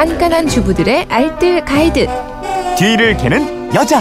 깐깐한 주부들의 알뜰 가이드. 뒤를 캐는 여자.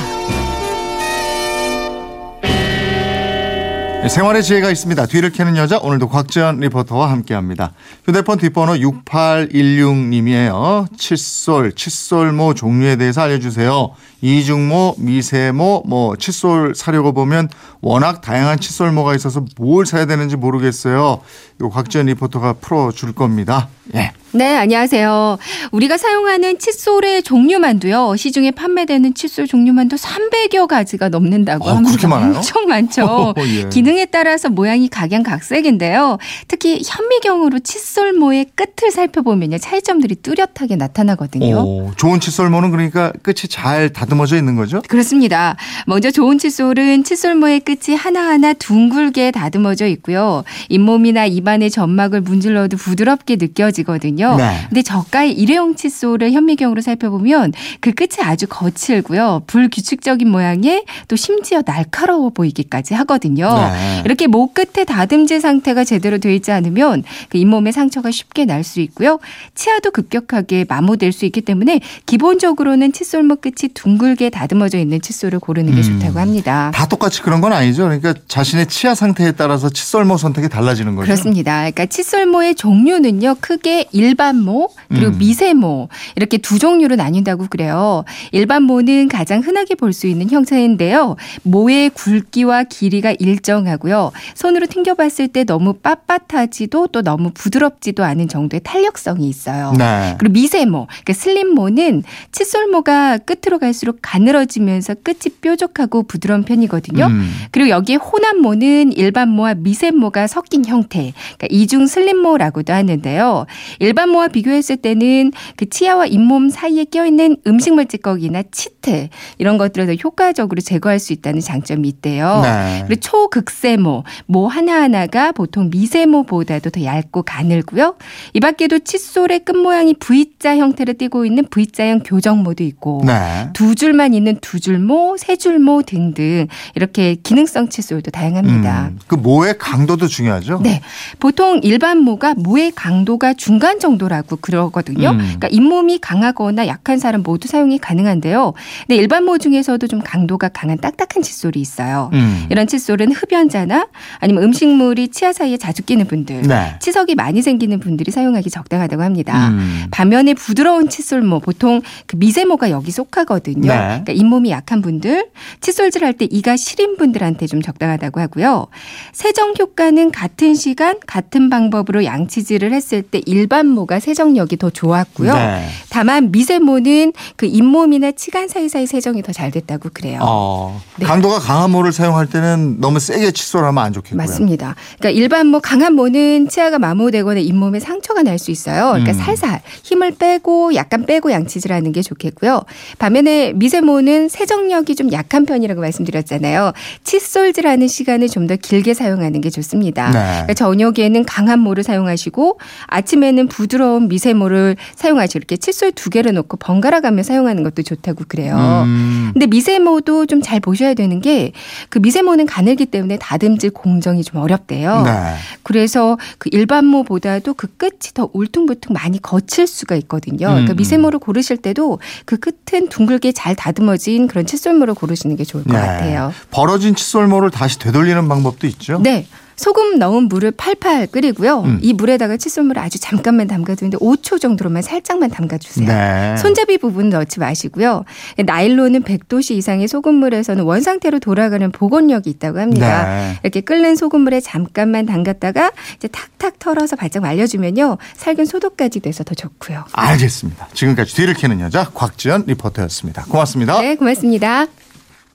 네, 생활의 지혜가 있습니다. 뒤를 캐는 여자 오늘도 곽지연 리포터와 함께합니다. 휴대폰 뒷번호 6816님이에요. 칫솔, 칫솔모 종류에 대해서 알려주세요. 이중모, 미세모, 뭐 칫솔 사려고 보면 워낙 다양한 칫솔모가 있어서 뭘 사야 되는지 모르겠어요. 이거 곽지연 리포터가 풀어줄 겁니다. 예. 네, 안녕하세요. 우리가 사용하는 칫솔의 종류만도요. 시중에 판매되는 칫솔 종류만도 300여 가지가 넘는다고 어, 합니다. 그렇게 많아요? 엄청 많죠. 어, 예. 기능에 따라서 모양이 각양각색인데요. 특히 현미경으로 칫솔모의 끝을 살펴보면요. 차이점들이 뚜렷하게 나타나거든요. 오, 좋은 칫솔모는 그러니까 끝이 잘 다듬어져 있는 거죠? 그렇습니다. 먼저 좋은 칫솔은 칫솔모의 끝이 하나하나 둥글게 다듬어져 있고요. 잇몸이나 입안의 점막을 문질러도 부드럽게 느껴지거든요. 네. 근데 저가의 일회용 칫솔을 현미경으로 살펴보면 그 끝이 아주 거칠고요. 불규칙적인 모양에 또 심지어 날카로워 보이기까지 하거든요. 네. 이렇게 목 끝에 다듬질 상태가 제대로 되어 있지 않으면 그 잇몸에 상처가 쉽게 날 수 있고요. 치아도 급격하게 마모될 수 있기 때문에 기본적으로는 칫솔모 끝이 둥글게 다듬어져 있는 칫솔을 고르는 게 음. 좋다고 합니다. 다 똑같이 그런 건 아니죠. 그러니까 자신의 치아 상태에 따라서 칫솔모 선택이 달라지는 거죠. 그렇습니다. 그러니까 칫솔모의 종류는요, 크게 일 반모 그리고 음. 미세모 이렇게 두 종류로 나뉜다고 그래요. 일반모는 가장 흔하게 볼 수 있는 형태인데요. 모의 굵기와 길이가 일정하고요. 손으로 튕겨봤을 때 너무 빳빳하지도 또 너무 부드럽지도 않은 정도의 탄력성이 있어요. 네. 그리고 미세모, 그러니까 슬림모는 칫솔모가 끝으로 갈수록 가늘어지면서 끝이 뾰족하고 부드러운 편이거든요. 음. 그리고 여기에 호남모는 일반모와 미세모가 섞인 형태, 그러니까 이중 슬림모라고도 하는데요. 일반 모와 비교했을 때는 그 치아와 잇몸 사이에 껴있는 음식물 찌꺼기나 치트 이런 것들을 더 효과적으로 제거할 수 있다는 장점이 있대요. 네. 그리고 초극세모, 모 하나하나가 보통 미세모보다도 더 얇고 가늘고요. 이 밖에도 칫솔의 끝 모양이 V자 형태를 띠고 있는 V자형 교정모도 있고 네. 두 줄만 있는 두 줄모, 세 줄모 등등 이렇게 기능성 칫솔도 다양합니다. 음, 그 모의 강도도 중요하죠. 네. 보통 일반 모가 모의 강도가 중간 정도 라고 그러거든요. 음. 그러니까 잇몸이 강하거나 약한 사람 모두 사용이 가능한데요. 근데 일반 모 중에서도 좀 강도가 강한 딱딱한 칫솔이 있어요. 음. 이런 칫솔은 흡연자나 아니면 음식물이 치아 사이에 자주 끼는 분들, 네. 치석이 많이 생기는 분들이 사용하기 적당하다고 합니다. 음. 반면에 부드러운 칫솔모 보통 그 미세모가 여기 속하거든요. 네. 그러니까 잇몸이 약한 분들, 칫솔질 할 때 이가 시린 분들한테 좀 적당하다고 하고요. 세정 효과는 같은 시간 같은 방법으로 양치질을 했을 때 일반 모가 세정력이 더 좋았고요. 네. 다만 미세모는 그 잇몸이나 치간 사이사이 세정이 더 잘 됐다고 그래요. 어, 네. 강도가 강한 모를 사용할 때는 너무 세게 칫솔 하면 안 좋겠고요. 맞습니다. 그러니까 일반 모 강한 모는 치아가 마모되거나 잇몸에 상처가 날 수 있어요. 그러니까 음. 살살 힘을 빼고 약간 빼고 양치질하는 게 좋겠고요. 반면에 미세모는 세정력이 좀 약한 편이라고 말씀드렸잖아요. 칫솔질하는 시간을 좀 더 길게 사용하는 게 좋습니다. 네. 그러니까 저녁에는 강한 모를 사용하시고 아침에는 부드 러운 미세모를 사용하시고 이렇게 칫솔 두 개를 놓고 번갈아 가며 사용하는 것도 좋다고 그래요. 음. 근데 미세모도 좀 잘 보셔야 되는 게 그 미세모는 가늘기 때문에 다듬질 공정이 좀 어렵대요. 네. 그래서 그 일반모보다도 그 끝이 더 울퉁불퉁 많이 거칠 수가 있거든요. 그러니까 음. 미세모를 고르실 때도 그 끝은 둥글게 잘 다듬어진 그런 칫솔모를 고르시는 게 좋을 것 네. 같아요. 벌어진 칫솔모를 다시 되돌리는 방법도 있죠. 네. 소금 넣은 물을 팔팔 끓이고요. 음. 이 물에다가 칫솔물을 아주 잠깐만 담가두는데 5초 정도로만 살짝만 담가주세요. 네. 손잡이 부분 넣지 마시고요. 나일론은 100도씨 이상의 소금물에서는 원 상태로 돌아가는 복원력이 있다고 합니다. 네. 이렇게 끓는 소금물에 잠깐만 담갔다가 이제 탁탁 털어서 바짝 말려주면요. 살균 소독까지 돼서 더 좋고요. 알겠습니다. 지금까지 뒤를 캐는 여자 곽지연 리포터였습니다. 고맙습니다. 네, 고맙습니다.